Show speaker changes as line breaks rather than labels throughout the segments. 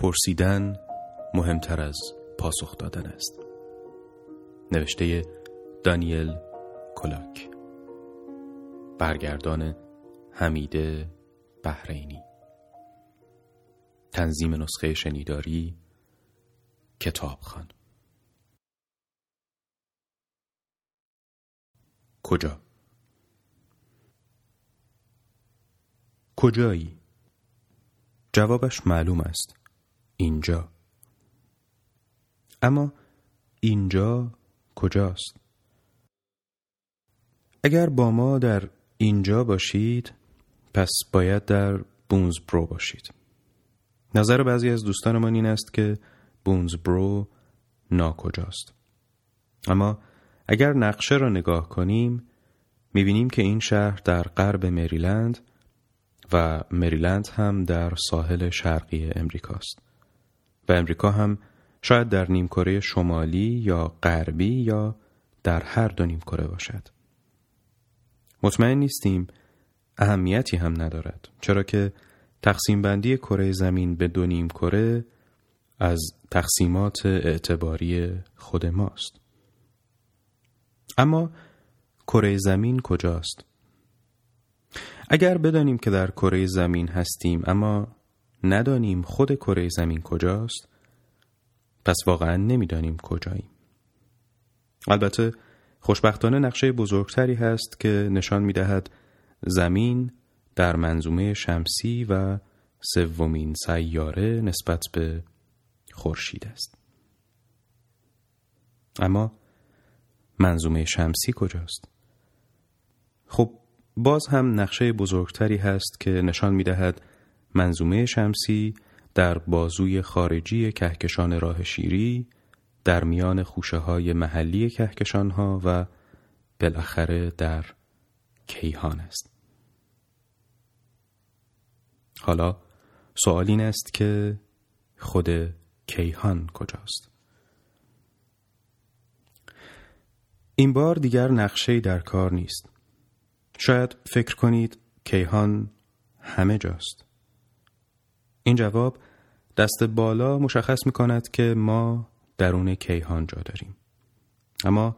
پرسیدن مهمتر از پاسخ دادن است. نوشته دانیل کلاک. برگردان حمیده بحرینی. تنظیم نسخه شنیداری کتابخان. کجا؟ کجایی؟ جوابش معلوم است. اینجا. اما اینجا کجاست؟ اگر با ما در اینجا باشید پس باید در بونزبرو باشید. نظر بعضی از دوستانمان این است که بونزبرو ناکجاست. اما اگر نقشه را نگاه کنیم می‌بینیم که این شهر در غرب مریلند و مریلند هم در ساحل شرقی امریکاست. و امریکا هم شاید در نیمکره شمالی یا غربی یا در هر دو نیمکره باشد. مطمئن نیستیم اهمیتی هم ندارد چرا که تقسیم بندی کره زمین به دو نیمکره از تقسیمات اعتباری خود ماست. اما کره زمین کجاست؟ اگر بدانیم که در کره زمین هستیم اما ندانیم خود کره زمین کجاست. پس واقعا نمی‌دانیم کجاییم. البته خوشبختانه نقشه بزرگتری هست که نشان می‌دهد زمین در منظومه شمسی و سومین سیاره نسبت به خورشید است. اما منظومه شمسی کجاست؟ خب باز هم نقشه بزرگتری هست که نشان می دهد منظومه شمسی در بازوی خارجی کهکشان راه شیری در میان خوشه های محلی کهکشان ها و بالاخره در کیهان است. حالا سوال این است که خود کیهان کجاست؟ این بار دیگر نقشه در کار نیست. شاید فکر کنید کیهان همه جاست. این جواب دست بالا مشخص می کند که ما درون کیهان جا داریم. اما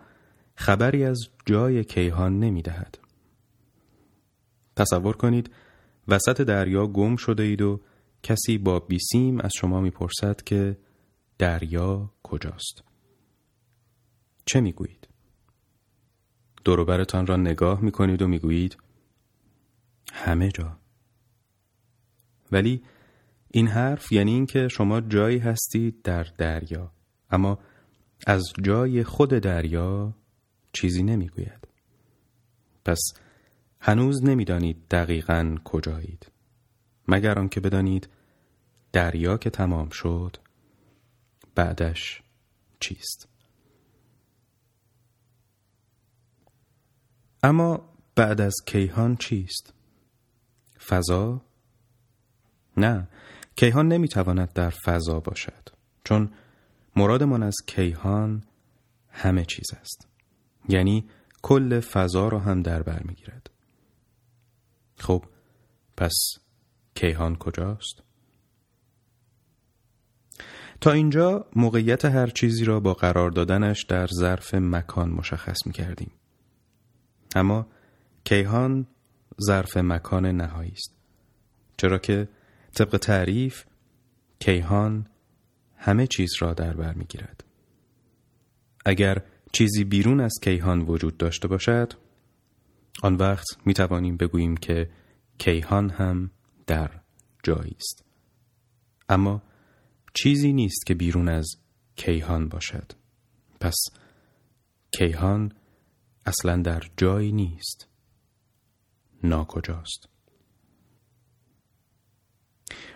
خبری از جای کیهان نمی دهد. تصور کنید وسط دریا گم شده اید و کسی با بیسیم از شما می‌پرسد که دریا کجاست. چه می‌گویید؟ دوروبرتان را نگاه می‌کنید و می‌گویید همه جا. ولی این حرف یعنی اینکه شما جایی هستید در دریا. اما از جای خود دریا چیزی نمی‌گوید. پس هنوز نمی‌دانید دقیقا کجایید. مگر آنکه بدانید دریا که تمام شد بعدش چیست. اما بعد از کیهان چیست؟ فضا؟ نه. کیهان نمی‌تواند در فضا باشد چون مرادمان از کیهان همه چیز است یعنی کل فضا را هم در بر می‌گیرد خب پس کیهان کجاست؟ تا اینجا موقعیت هر چیزی را با قرار دادنش در ظرف مکان مشخص می کردیم. اما کیهان ظرف مکان نهایی است. چرا که طبق تعریف کیهان همه چیز را در بر می گیرد. اگر چیزی بیرون از کیهان وجود داشته باشد آن وقت می توانیم بگوییم که کیهان هم در جایی است. اما چیزی نیست که بیرون از کیهان باشد. پس کیهان اصلا در جایی نیست. ناکجاست.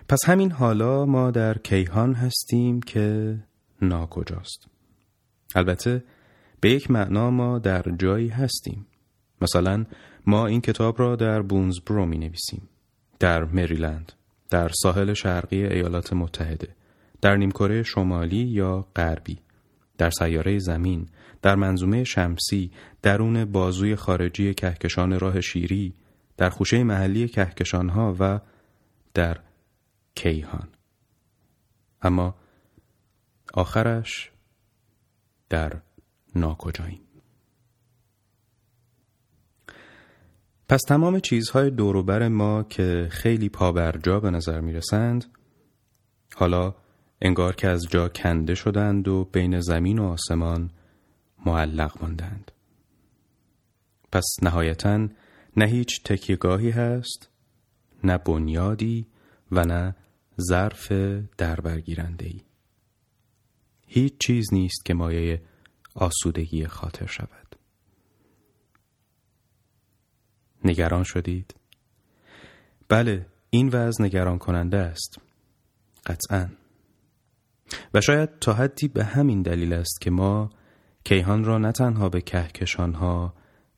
پس همین حالا ما در کیهان هستیم که ناکجاست. البته به یک معنا ما در جایی هستیم. مثلا ما این کتاب را در بونزبرو می نویسیم در مریلند در ساحل شرقی ایالات متحده در نیمکره شمالی یا غربی در سیاره زمین در منظومه شمسی درون بازوی خارجی کهکشان راه شیری در خوشه محلی کهکشانها و در کیهان. اما آخرش در ناکجاییم. پس تمام چیزهای دوروبر ما که خیلی پابرجا به نظر می رسند حالا انگار که از جا کنده شدند و بین زمین و آسمان معلق ماندند. پس نهایتا نه هیچ تکیگاهی هست نه بنیادی و نه ظرف دربرگیرنده ای هیچ چیز نیست که مایه آسودگی خاطر شود. نگران شدید؟ بله این وضع نگران کننده است. قطعا. و شاید تا حدی به همین دلیل است که ما کیهان را نه تنها به کهکشان ها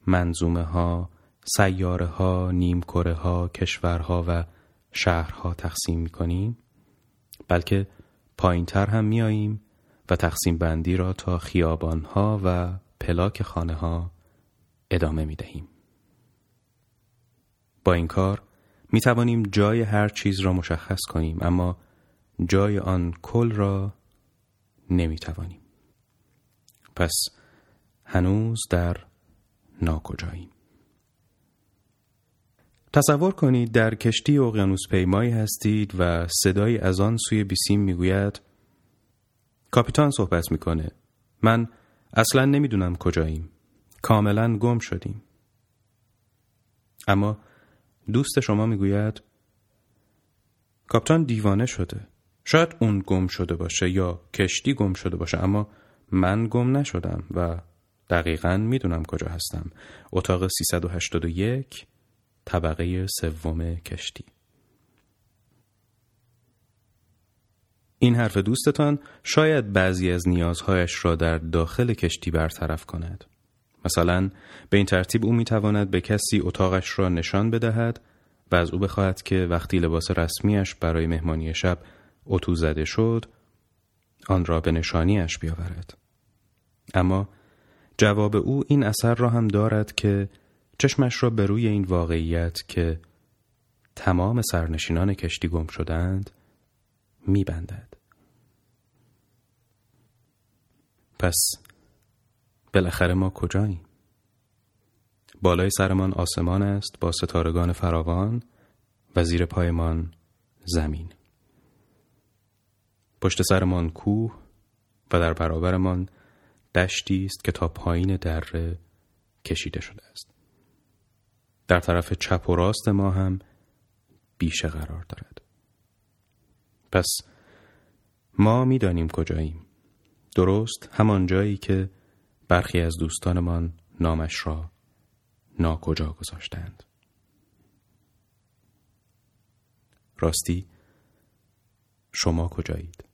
منظومه ها سیاره ها نیمکره ها کشورها و شهرها تقسیم می کنیم بلکه پایین تر هم میاییم و تقسیم بندی را تا خیابان ها و پلاک خانه ها ادامه می دهیم. با این کار می توانیم جای هر چیز را مشخص کنیم اما جای آن کل را نمی توانیم. پس هنوز در ناکجاییم. تصور کنید در کشتی اقیانوس پیمایی هستید و صدایی از آن سوی بیسیم می‌گوید کاپیتان صحبت می‌کنه. من اصلا نمی‌دونم کجاییم. کاملا گم شدیم. اما دوست شما می‌گوید کاپیتان دیوانه شده. شاید اون گم شده باشه یا کشتی گم شده باشه اما من گم نشدم و دقیقا می‌دونم کجا هستم. اتاق 381 طبقه سوم کشتی این حرف دوستتان شاید بعضی از نیازهایش را در داخل کشتی برطرف کند. مثلا به این ترتیب او می‌تواند به کسی اتاقش را نشان بدهد و از او بخواهد که وقتی لباس رسمیش برای مهمانی شب اتو زده شد آن را به نشانیش بیاورد. اما جواب او این اثر را هم دارد که چشمش را به روی این واقعیت که تمام سرنشینان کشتی گم شدند میبندد. پس بالاخره ما کجاییم؟ بالای سرمان آسمان است با ستارگان فراوان و زیر پایمان زمین. پشت سرمان کوه و در برابرمان دشتی است که تا پایین دره کشیده شده است. در طرف چپ و راست ما هم بیشه قرار دارد. پس ما می‌دانیم کجاییم. درست همان جایی که برخی از دوستانمان نامش را ناکجا گذاشتند. راستی شما کجایید؟